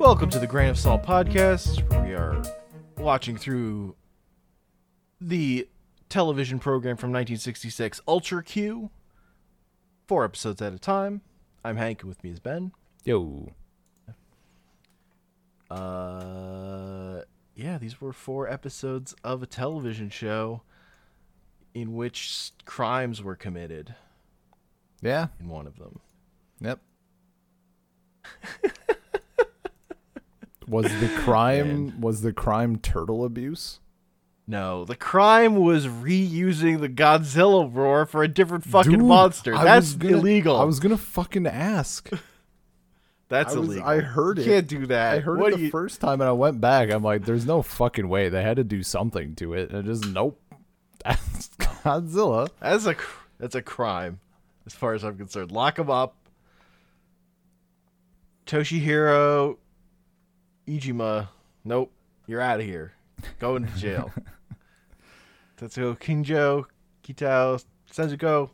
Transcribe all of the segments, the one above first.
Welcome to the Grain of Salt podcast, where we are watching through the television program from 1966, Ultra Q, four episodes at a time. I'm Hank, and with me is Ben. Yo. Uh, yeah, these were four episodes of a television show in which crimes were committed Yeah. in one of them. Yep. was the crime was the crime turtle abuse? No, the crime was reusing the Godzilla roar for a different fucking Dude, monster. I That's gonna- illegal. I was gonna fucking ask. That's I was- illegal. I heard You it. can't do that. I heard What it the you- first time and I went back. I'm like, there's no fucking way. They had to do something to it. And it just nope. That's Godzilla. That's a that's a crime, as far as I'm concerned. Lock him up. Toshihiro Iijima, nope, you're out of here. Going to jail. Tetsuo Kinjo, Kitao, Senzuko,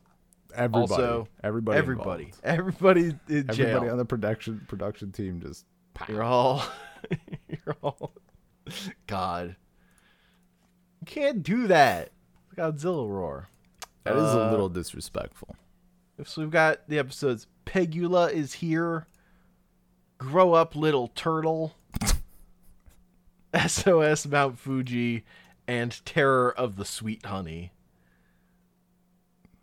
Everybody. Also, everybody. everybody, involved. everybody in jail. Everybody on the production production team just You're all, you're all, God. You can't do that. Godzilla roar. that is a Uh, little disrespectful. So we've got the episodes. Pegula is here. Grow up, little turtle. SOS Mount Fuji, and Terror of the Sweet Honey.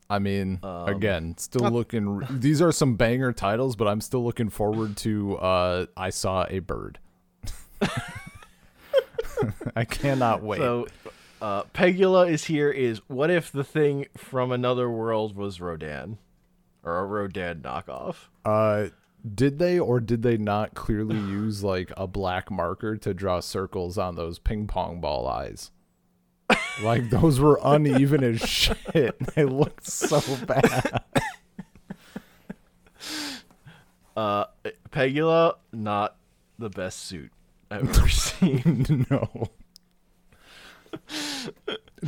I mean, Um, again, still not- looking. These are some banger titles, but I'm still looking forward to. Uh, I saw a bird. I cannot wait. So, uh, Pegula is here. Is what if the thing from another world was Rodan, or a Rodan knockoff? uh, did they or did they not clearly use like a black marker to draw circles on those ping pong ball eyes? like those were uneven as shit. They looked so bad. Uh, Pegula, not the best suit I've ever seen. no.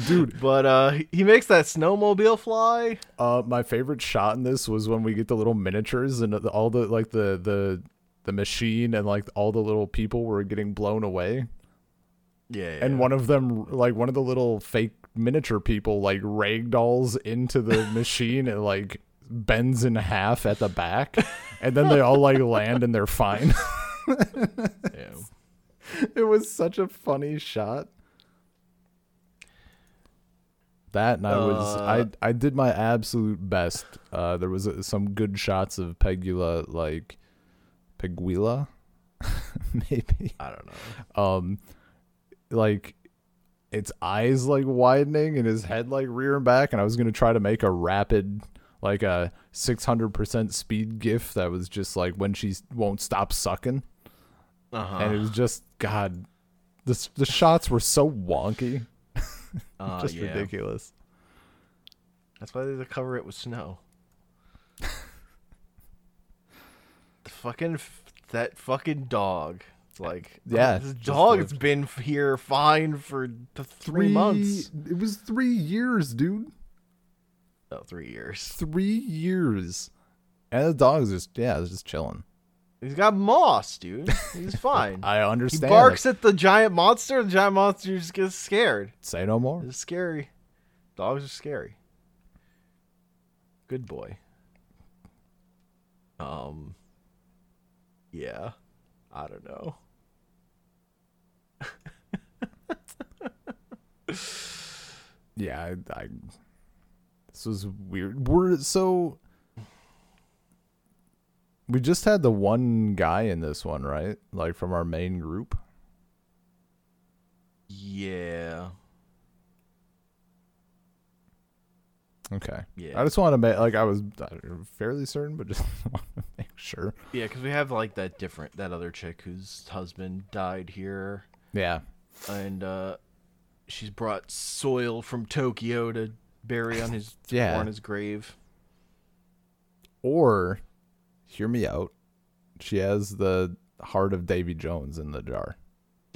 Dude, But uh, he- makes that snowmobile fly. Uh, my favorite shot in this was when we get the little miniatures and all the like the the the machine and like all the little people were getting blown away, Yeah, and one of them like one of the little fake miniature people like ragdolls into the machine and like bends in half at the back, and then they all like land and they're fine. yeah. it was such a funny shot. That and I was Uh, I I did my absolute best. Uh, there was uh, some good shots of Pegula like Peguila, maybe. I don't know. Um, like its eyes like widening and his head like rearing back, and I was gonna try to make a rapid like a six hundred percent speed gif that was just like when she won't stop sucking Uh-huh. and it was just God. The the shots were so wonky, Uh, just yeah. ridiculous. That's why they cover it with snow. the fucking f- that fucking dog. It's like Yeah, this just dog lived. been here fine for th- three, months. It was three years, dude. Oh, three years. Three years, and the dog's just yeah, it's just chilling. He's got moss, dude. He's fine. I understand. he barks it. at the giant monster. The giant monster just gets scared. Say no more. It's scary. Dogs are scary. Good boy. Um. Yeah. I don't know. Yeah, I, I. This was weird. We're so. We just had the one guy in this one, right? Like from our main group. Yeah. Okay. Yeah. I just want to make like I was uh, fairly certain, but just want to make sure. Yeah, because we have like that different that other chick whose husband died here, Yeah. and uh, she's brought soil from Tokyo to bury on his Yeah. on his grave. Or, hear me out. She has the heart of Davy Jones in the jar.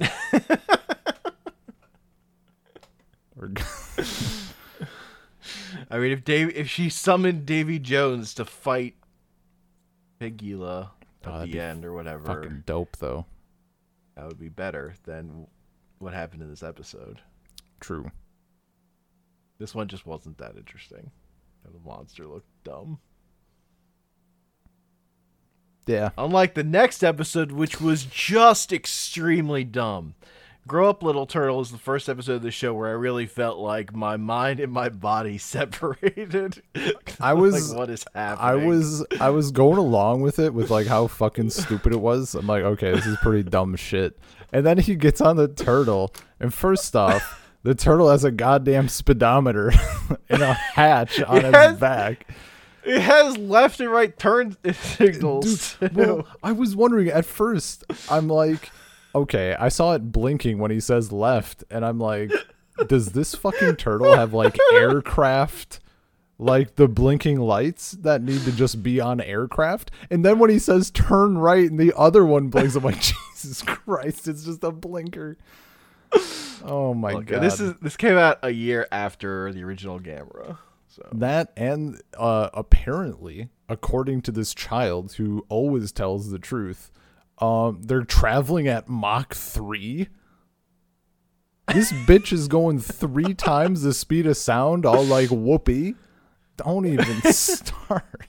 I mean, if Dave, if she summoned Davy Jones to fight Pegula Oh, at that'd the end or whatever, fucking dope though. that would be better than what happened in this episode. True. This one just wasn't that interesting. The monster looked dumb. Yeah. Unlike the next episode, which was just extremely dumb. Grow Up Little Turtle is the first episode of the show where I really felt like my mind and my body separated. I was like, what is happening? I was I was going along with it with like how fucking stupid it was. I'm like, okay, this is pretty dumb shit. And then he gets on the turtle, and first off, the turtle has a goddamn speedometer and a hatch on Yes. its back. It has left and right turn signals. Dude, well, I was wondering at first. I'm like, okay, I saw it blinking when he says left, and I'm like, does this fucking turtle have like aircraft? Like the blinking lights that need to just be on aircraft, and then when he says turn right and the other one blinks, I'm like, Jesus Christ, it's just a blinker. Oh my god! this is this came out a year after the original Gamera. So That and uh, apparently, according to this child who always tells the truth, um, they're traveling at Mach three. This bitch is going three times the speed of sound, all like whoopee. Don't even start.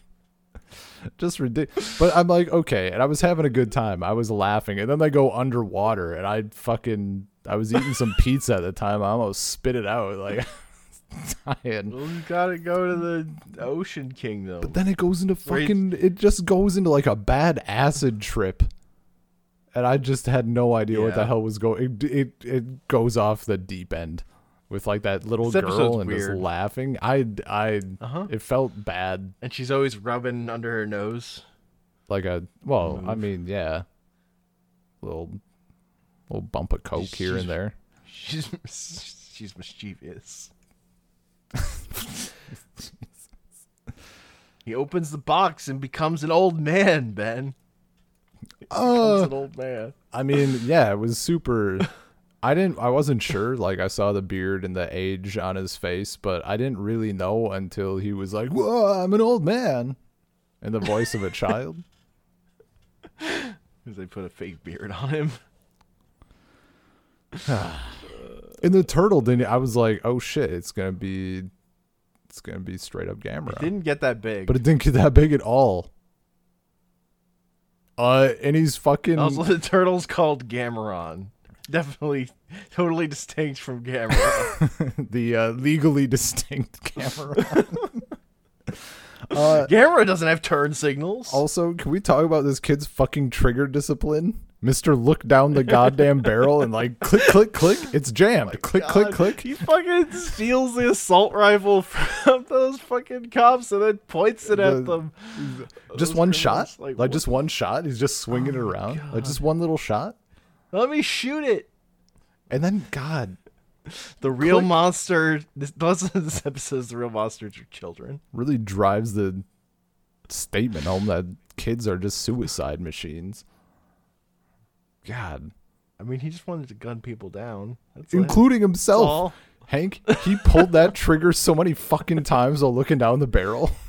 Just ridiculous. But I'm like, okay, and I was having a good time. I was laughing, and then they go underwater, and I fucking, I was eating some pizza at the time. I almost spit it out, like dying. well, you gotta go to the Ocean Kingdom. But then it goes into Where fucking. It just goes into like a bad acid trip, and I just had no idea what the hell was going. It, it it goes off the deep end with like that little This girl episode's and just weird. laughing. I I Uh-huh. it felt bad. and she's always rubbing under her nose. Like a well, I mean, yeah, little little bump of coke here She's- and there. She's she's mischievous. he opens the box and becomes an old man, Ben. Oh, Uh, an old man. I mean, yeah, it was super. I didn't. I wasn't sure. Like, I saw the beard and the age on his face, but I didn't really know until he was like, "Whoa, I'm an old man," in the voice of a child. Because they put a fake beard on him. In the turtle, didn't. I was like, "Oh shit, it's gonna be, it's gonna be straight up It Gamera." didn't get that big. but it didn't get that big at all. Uh, and he's fucking. also, the turtle's called Gameron. Definitely, totally distinct from Gamera. the uh, legally distinct camera. uh, Gamera doesn't have turn signals. Also, can we talk about this kid's fucking trigger discipline? Mister, look down the goddamn barrel and like click, click, click. Oh it's jammed. click, click, Oh God, click. He fucking steals the assault rifle from those fucking cops and then points it The- at them. Just Those one shot, like, like, just one shot. He's just swinging it Oh my around, God. like just one little shot, Let me shoot it. and then God The real Click. monster. This, most of this episode is the real monsters are children. really drives the statement home that kids are just suicide machines. God, I mean, he just wanted to gun people down. That's including himself. all. Hank, he pulled that trigger so many fucking times while looking down the barrel.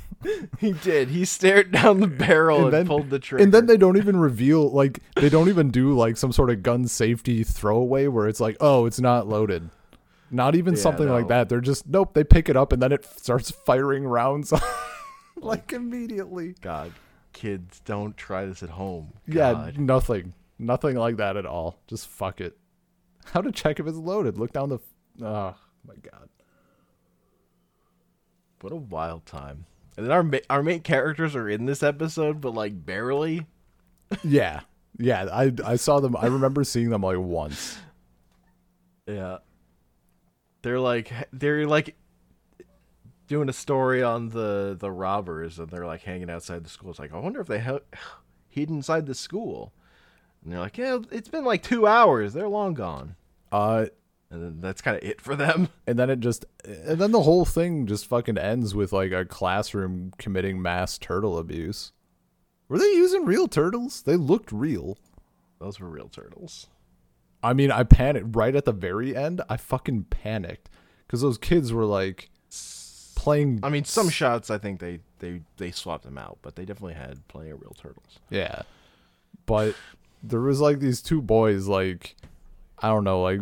He did. He stared down the barrel And and, then- pulled the trigger. And then they don't even reveal like they don't even do like some sort of gun safety throwaway where it's like, oh, it's not loaded. Not even Yeah, something like that. They're just nope. They pick it up and then it starts firing rounds, like immediately. God, kids, don't try this at home. Yeah, nothing, nothing like that at all. Just fuck it. How to check if it's loaded? Look down the. Oh my god. What a wild time. And then our ma- our main characters are in this episode, but like barely. Yeah, yeah. I I saw them. I remember seeing them like once. Yeah. They're like they're like doing a story on the the robbers, and they're like hanging outside the school. It's like I wonder if they ha- hid inside the school. And they're like, yeah, it's been like two hours. They're long gone. Uh, And then that's kind of it for them. and then it just and then the whole thing just fucking ends with like a classroom committing mass turtle abuse were they using real turtles they looked real Those were real turtles. i mean i panicked right at the very end i fucking panicked because those kids were like playing I mean, some shots I think they they they swapped them out, but they definitely had plenty of real turtles. yeah but there was like these two boys like I don't know, like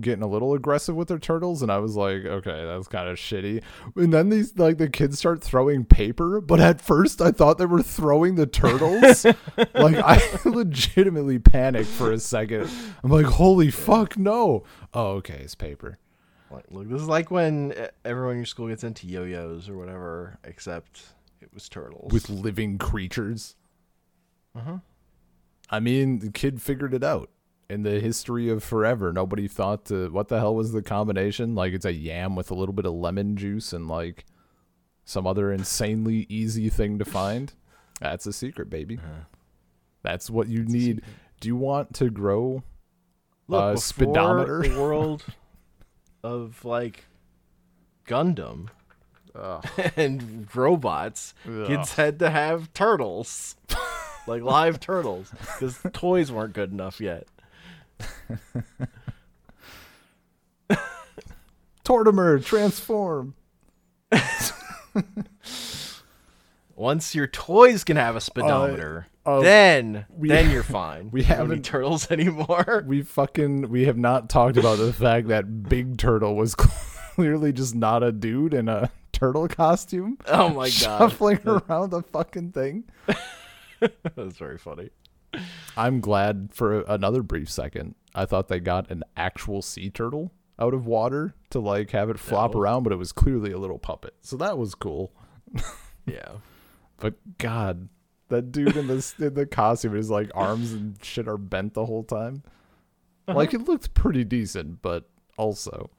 getting a little aggressive with their turtles, and I was like, okay, that's kind of shitty. And then these like the kids start throwing paper, but at first I thought they were throwing the turtles. like I legitimately panicked for a second. I'm like, holy fuck, no! Oh, okay, it's paper. Like, look, this is like when everyone in your school gets into yo-yos or whatever, except it was turtles. with living creatures. Uh-huh. I mean, the kid figured it out. In the history of forever, nobody thought to what the hell was the combination? Like it's a yam with a little bit of lemon juice and like some other insanely easy thing to find. That's a secret, baby. That's what you need. Do you want to grow Look, uh, before speedometer. the world of like Gundam and robots, kids had to have turtles, like live turtles, because toys weren't good enough yet. Tortimer transform? Once your toys can have a speedometer, uh, then we- then you're fine. we You don't need haven't- turtles anymore. We fucking we have not talked about the fact that Big Turtle was clearly just not a dude in a turtle costume. Oh my god, shuffling around the fucking thing. that's very funny. I'm glad for another brief second. I thought they got an actual sea turtle out of water to like have it flop No. around, but it was clearly a little puppet. So that was cool. Yeah, But God, that dude in this in the costume, his like arms and shit are bent the whole time. Uh-huh. Like it looked pretty decent, but also,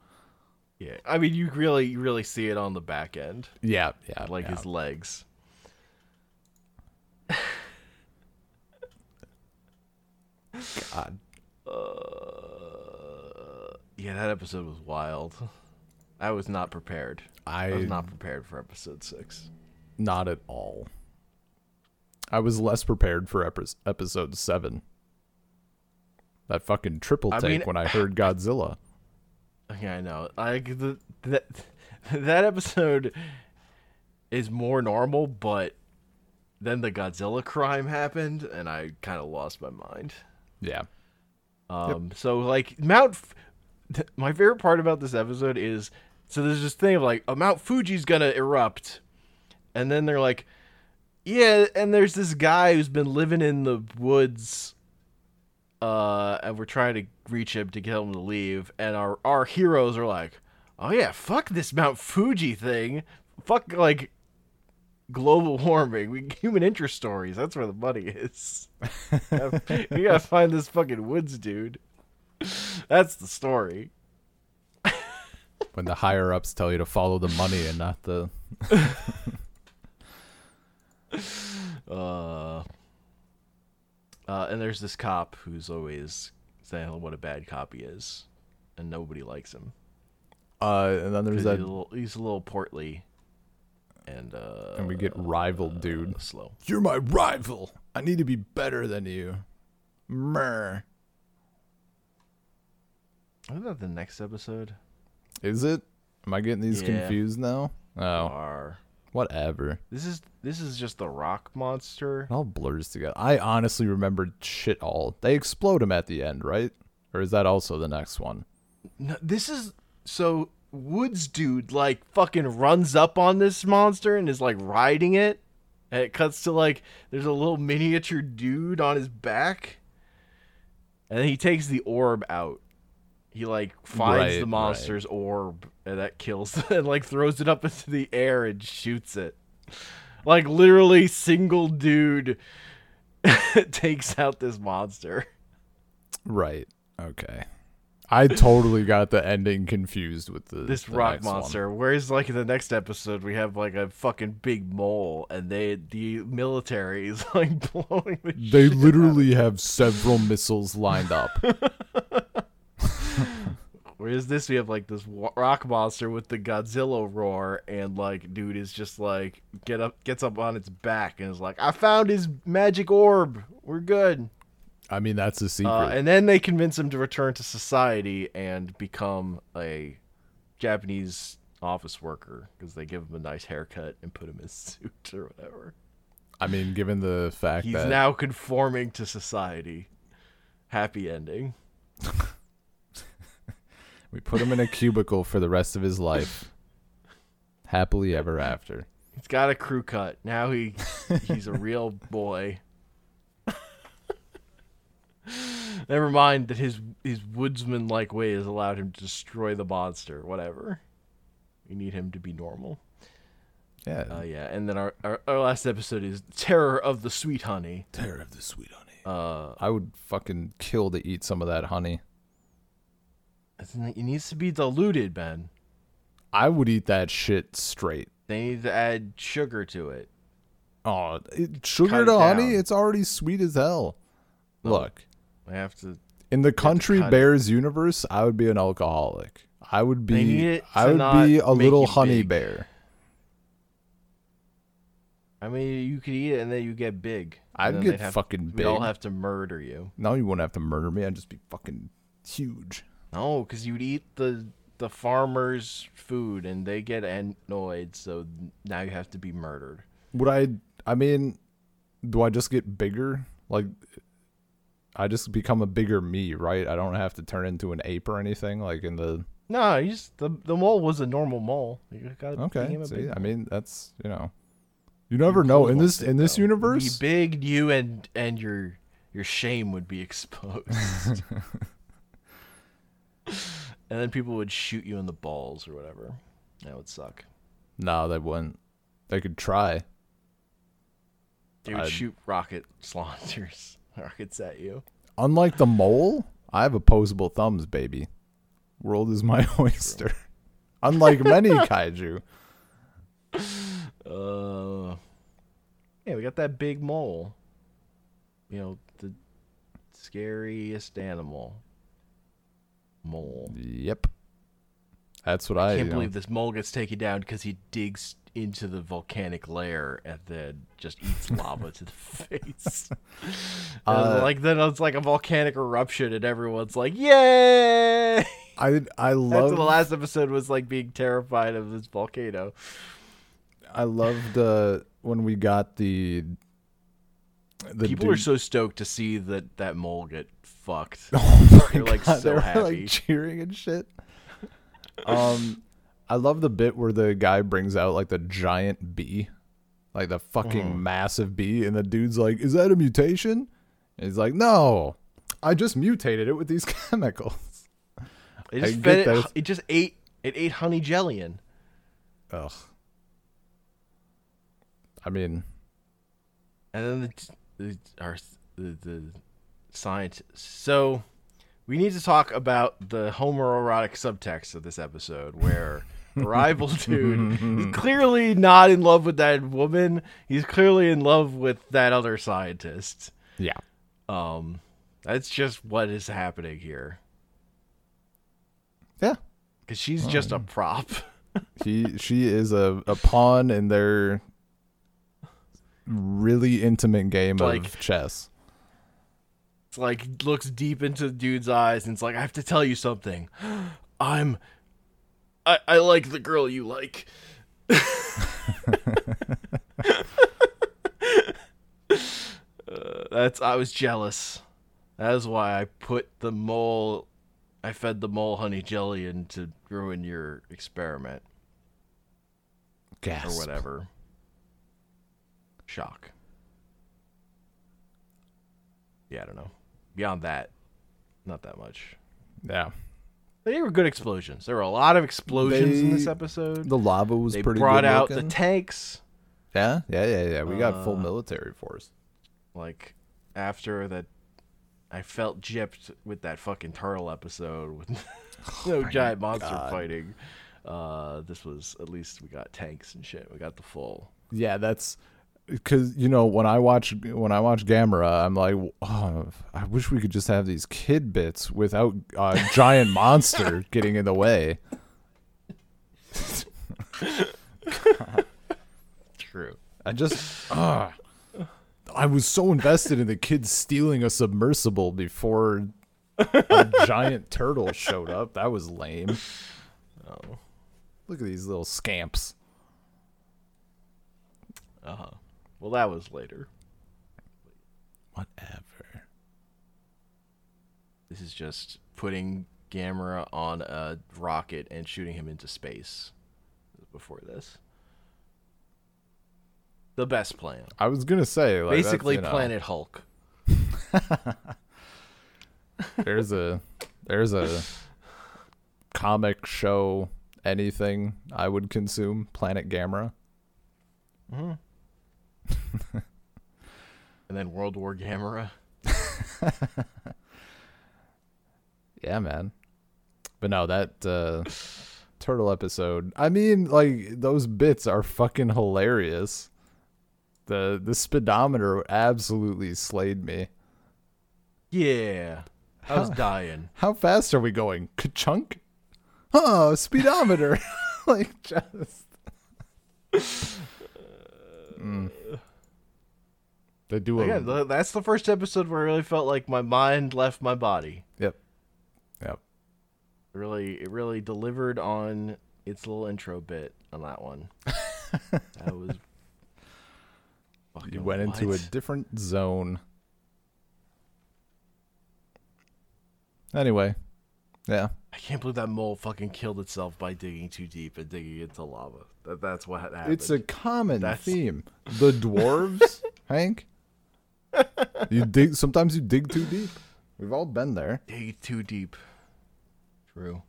yeah. I mean, you really you really see it on the back end, yeah, yeah, like yeah. his legs. God. Uh, yeah, that episode was wild. I was not prepared. I I was not prepared for episode six. Not at all. I was less prepared for epi- episode seven. That fucking triple I take mean- when I heard Godzilla. Yeah, I know. I the, that that episode is more normal, but then the Godzilla crime happened, and I kind of lost my mind. Yeah. Um, so like Mount, F- th- my favorite part about this episode is so there's this thing of like a Mount Fuji's gonna erupt, and then they're like, yeah, and there's this guy who's been living in the woods, uh, and we're trying to reach him to get him to leave, and our our heroes are like, oh yeah, fuck this Mount Fuji thing, fuck like global warming, we human interest stories. That's where the money is. we gotta find this fucking woods dude. That's the story. When the higher ups tell you to follow the money and not the. Uh, uh, and there's this cop who's always saying what a bad cop he is, and nobody likes him. Uh, and then there's that. He's a, little, he's a little portly, and uh, And we get rival dude. slow. You're my rival. I need to be better than you. Mer. Isn't that the next episode? Is it? Am I getting these Yeah. confused now? Oh, Or whatever. this is this is just the rock monster. It all blurs together. I honestly remembered shit all. They explode him at the end, right? Or is that also the next one? No, this is so Woods dude like fucking runs up on this monster and is like riding it. And it cuts to like there's a little miniature dude on his back. And then he takes the orb out. He like finds Right, the monster's orb and that kills and like throws it up into the air and shoots it. Like literally single dude takes out this monster. Right. Okay. I totally got the ending confused with the this the rock next one. monster. Whereas like in the next episode we have like a fucking big mole and they the military is like blowing the They shit out literally have several missiles lined up. Whereas this, we have like this rock monster with the Godzilla roar, and like, dude is just like get up, gets up on its back, and is like, "I found his magic orb. We're good." I mean, that's a secret. Uh, and then they convince him to return to society and become a Japanese office worker because they give him a nice haircut and put him in a suit or whatever. I mean, given the fact He's that now conforming to society. happy ending. We put him in a cubicle for the rest of his life. Happily ever after. He's got a crew cut. Now he he's a real boy. Never mind that his his woodsman like ways allowed him to destroy the monster. Whatever. We need him to be normal. Yeah. Uh, yeah, and then our, our our last episode is Terror of the Sweet Honey. Terror of the sweet honey. Uh, I would fucking kill to eat some of that honey. it needs to be diluted, Ben. I would eat that shit straight. They need to add sugar to it. Oh, it, Cut sugar it to honey? It's already sweet as hell. No. Look, I have to. in the country cut it. bears universe, I would be an alcoholic. I would be I would be a little honey big. bear. I mean, you could eat it and then you get big. I'd get fucking We'd all big. have to murder you. No, you wouldn't have to murder me. I'd just be fucking huge. No, because you'd eat the the farmer's food and they get annoyed, so now you have to be murdered. Would I I mean, do I just get bigger? Like I just become a bigger me, right? I don't have to turn into an ape or anything like in the No, you just the the mole was a normal mole. You gotta Okay. See, big I mean, that's, you know. You never know in this in this though. Universe. be big, you and and your your shame would be exposed. and then people would shoot you in the balls or whatever. That would suck. No, they wouldn't. They could try. They would I'd- shoot rocket launchers, rockets at you. Unlike the mole, I have opposable thumbs, baby. World is my oyster. Unlike many kaiju. Uh, yeah, we got that big mole. You know, the scariest animal. Mole. Yep. That's what I, I can't know. believe this mole gets taken down because he digs into the volcanic layer and then just eats lava to the face. Uh, like then it's like a volcanic eruption and everyone's like, "Yay!" I I love the last episode was like being terrified of this volcano. I loved uh, when we got the the People dude- are so stoked to see that that mole get fucked. Oh my They're, like, God, so they were, happy. like cheering and shit. Um, I love the bit where the guy brings out like the giant bee, like the fucking Mm. massive bee, and the dude's like, "Is that a mutation?" And he's like, "No, I just mutated it with these chemicals." It just fed it. It just ate. It ate honey jellion. Ugh. I mean, And then the, the our the, the. So we need to talk about the homoerotic subtext of this episode, where rival dude He's clearly not in love with that woman. He's clearly in love with that other scientist. yeah, Um, that's just what is happening here. yeah. Because she's just a prop. He she is a, a pawn in their really intimate game Like- of chess. It's like looks deep into the dude's eyes and it's like, I have to tell you something. I'm I, I like the girl you like. uh, that's I was jealous. That is why I put the mole I fed the mole honey jelly in to ruin your experiment Gasp. or whatever. Shock. Yeah, I don't know. Beyond that, not that much. Yeah. They were good explosions. There were a lot of explosions in this They- episode. The lava was they pretty brought good out the tanks. yeah, yeah, yeah, yeah. We got full Uh, military force. Like after that, I felt gypped with that fucking turtle episode with no giant monster fighting. Uh, this was at least we got tanks and shit. We got the full. Yeah, that's because you know when I watch when I watch Gamera, I'm like, oh, I wish we could just have these kid bits without a giant monster getting in the way. True. I just, ah, I was so invested in the kids stealing a submersible before a giant turtle showed up. That was lame. Oh. Look at these little scamps. Uh huh. Well, that was later. Whatever. This is just putting Gamera on a rocket and shooting him into space. Before this, the best plan. I was gonna say like, Basically, you know, Planet Hulk. There's a there's a comic show anything I would consume. Planet Gamera. Mm-hmm. and then World War Gamera. Yeah, man. But no, that uh, turtle episode. I mean, like those bits are fucking hilarious. The the speedometer absolutely slayed me. Yeah, I was Huh. dying. How fast are we going? Ka-chunk? Oh, speedometer. like just Mm. They do a Again, that's the first episode where I really felt like my mind left my body. Yep. Yep. It really, it really delivered on its little intro bit on that one. that was. You went into a different zone. Anyway, yeah. I can't believe that mole fucking killed itself by digging too deep and digging into lava. That, that's what happened. It's a common That's- theme. The dwarves, Hank. You dig. Sometimes you dig too deep. We've all been there. dig too deep. True.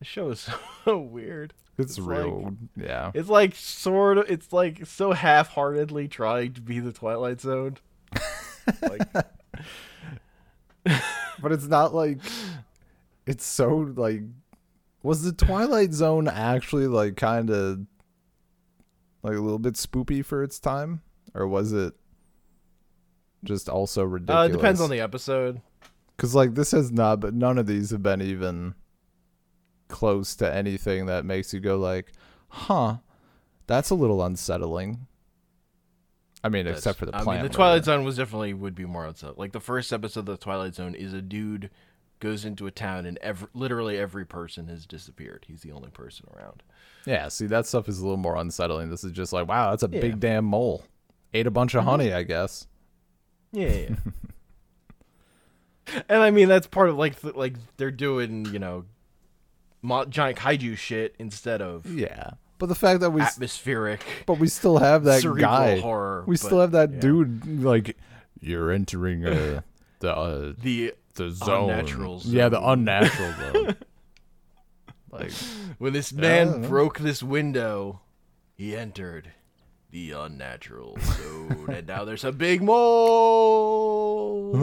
The show is so weird. It's, It's real. yeah. It's like sort of. It's like so half-heartedly trying to be the Twilight Zone. like, But it's not like. It's so like. Was the Twilight Zone actually like kind of like a little bit spoopy for its time, or was it just also uh, ridiculous? it depends on the episode. Because like this has not, but none of these have been even close to anything that makes you go like, "Huh, that's a little unsettling." I mean, except for the I mean, the Twilight Zone was definitely would be more unsettling. Like the first episode of the Twilight Zone is a dude goes into a town and every, literally every person has disappeared. He's the only person around. Yeah, see, that stuff is a little more unsettling. This is just like, wow, that's a Yeah. big damn mole. Ate a bunch of honey, I guess. Yeah, yeah. and I mean that's part of like th- like they're doing you know, mo- giant kaiju shit instead of Yeah, but the fact that we, atmospheric but we still have that guy. horror. we but, still have that yeah. dude like, you're entering uh, the uh, The the zone. Unnatural zone. Yeah, the unnatural zone. like, when this man broke this window, he entered the unnatural zone, and now there's a big mole.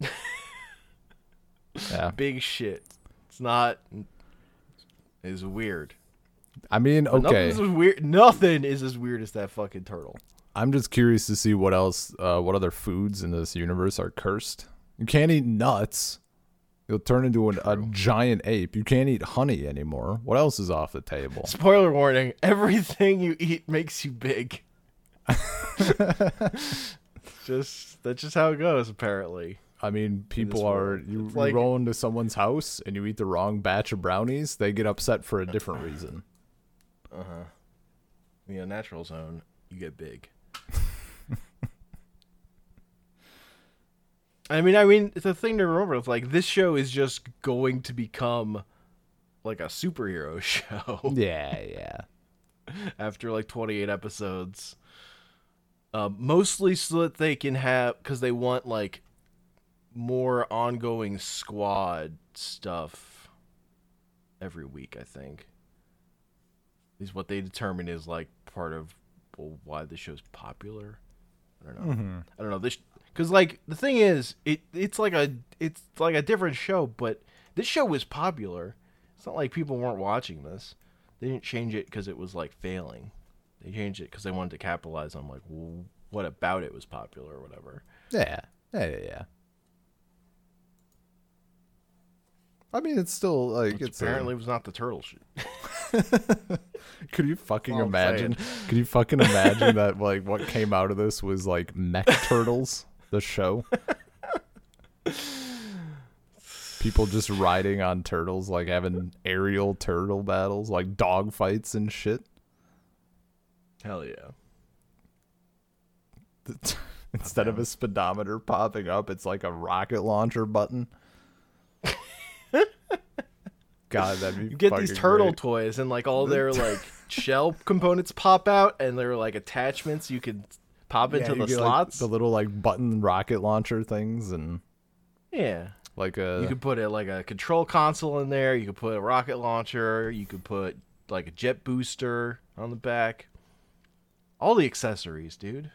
yeah. Big shit. It's not. It's weird. I mean, okay. Nothing's as weird. Nothing is as weird as that fucking turtle. I'm just curious to see what else, uh, what other foods in this universe are cursed. You can't eat nuts. You'll turn into an, a giant ape. You can't eat honey anymore. What else is off the table? Spoiler warning: everything you eat makes you big. just that's just how it goes. Apparently, I mean, people are you, you like- roll into someone's house and you eat the wrong batch of brownies. They get upset for a different reason. uh huh. In the unnatural zone, you get big. I mean, I mean, the thing to remember is like this show is just going to become like a superhero show. yeah, yeah. after like 28 episodes. Uh, mostly so that they can have, because they want like more ongoing squad stuff every week, I think. Is what they determine is like part of well, why the show's popular. I don't know. I don't know this because like the thing is, it it's like a it's like a different show, but this show was popular. It's not like people weren't watching this. They didn't change it because it was like failing. They changed it because they wanted to capitalize on like well, what about it was popular or whatever. Yeah. Yeah, yeah, yeah. I mean, it's still like Which it's a- apparently was not the turtle shit. Could you fucking imagine? Could you fucking imagine that like what came out of this was like Mech Turtles, the show? People just riding on turtles, like having aerial turtle battles, like dog fights and shit. Hell yeah. Instead of a speedometer popping up, it's like a rocket launcher button. God, that'd be You get these turtle great. toys, and like all their like shell components pop out, and they're like attachments you could pop Yeah, into the get, like, slots. the little like button rocket launcher things, and yeah. like a You could put it like a control console in there. You could put a rocket launcher. You could put like a jet booster on the back. All the accessories, dude.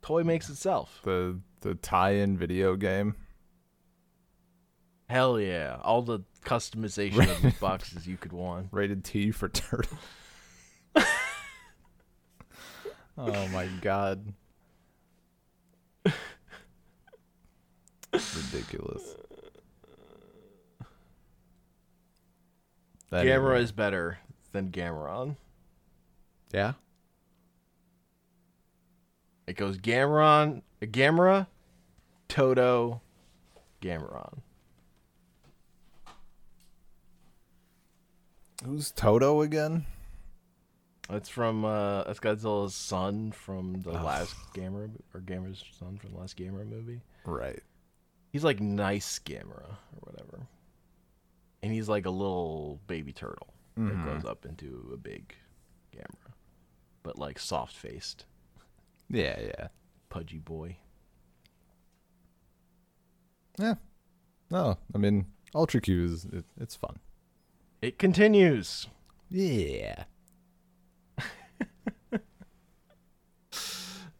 Toy makes itself. the the tie-in video game. Hell yeah! All the customization of these boxes you could want. Rated T for turtle. Oh my god. Ridiculous. Gamera Anyway. is better than Gameron. Yeah. It goes Gameron, Gamera, Toto, Gameron. Who's Toto again? That's from uh that's Godzilla's son from the last Gamera or Gamera's son from the last Gamera movie. Right. He's like nice Gamera or whatever. And he's like a little baby turtle that grows up into a big Gamera. But like soft faced, Yeah, yeah. pudgy boy. Yeah. No, I mean, Ultra Q is it, it's fun. It continues. Yeah.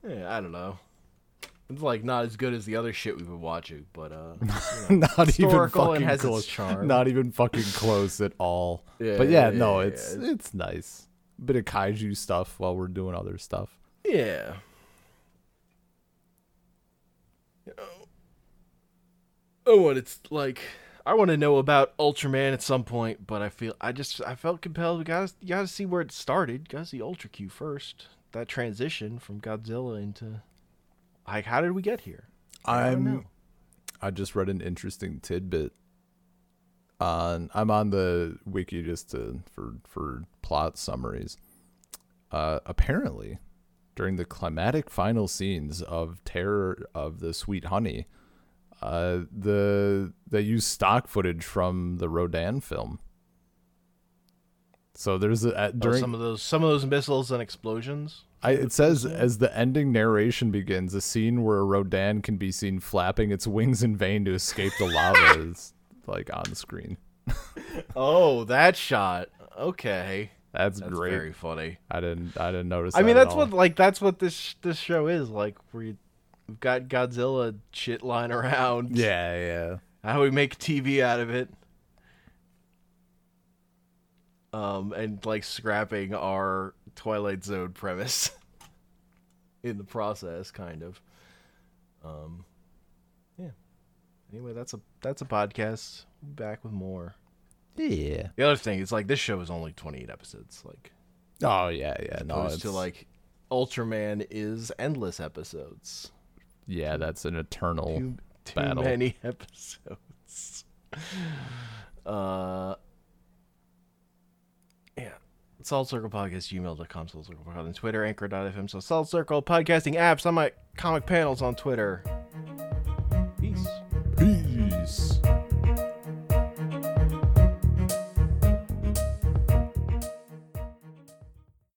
Yeah, I don't know. It's like not as good as the other shit we've been watching, but uh you know, not even fucking and has close. its charm. Not even fucking close at all. Yeah, but yeah, yeah, no, yeah, it's yeah. it's nice. Bit of kaiju stuff while we're doing other stuff. Yeah. Oh, what it's like. I want to know about Ultraman at some point, but I feel I just I felt compelled. We gotta you gotta see where it started. gotta see Ultra Q first. That transition from Godzilla into like how did we get here? I. I'm I just read an interesting tidbit on I'm on the wiki just to for for plot summaries. Uh apparently during the climatic final scenes of Terror of the Sweet Honey, uh the they use stock footage from the Rodan film. So there's a at, Oh, some of those some of those missiles and explosions. I, it says as the ending narration begins, a scene where Rodan can be seen flapping its wings in vain to escape the lava is like on screen. Oh, that shot. Okay, That's, that's great. very funny. I didn't I didn't notice. I mean, that at that's what like that's what this this show is like. You, we've got Godzilla shit lying around. Yeah, yeah. How we make TV out of it. Um, and like scrapping our Twilight Zone premise in the process, kind of. Um, yeah. Anyway, that's a that's a podcast. Back with more. Yeah. The other thing is like this show is only twenty eight episodes. Like Oh yeah, yeah. No, opposed it's, to like Ultraman is endless episodes. yeah, that's an eternal. Too, too battle. many episodes. Uh. Salt Circle Podcast, gmail.com, Salt Circle Podcast on Twitter, anchor.fm, so Salt Circle Podcasting apps. I'm at Comic Panels on Twitter.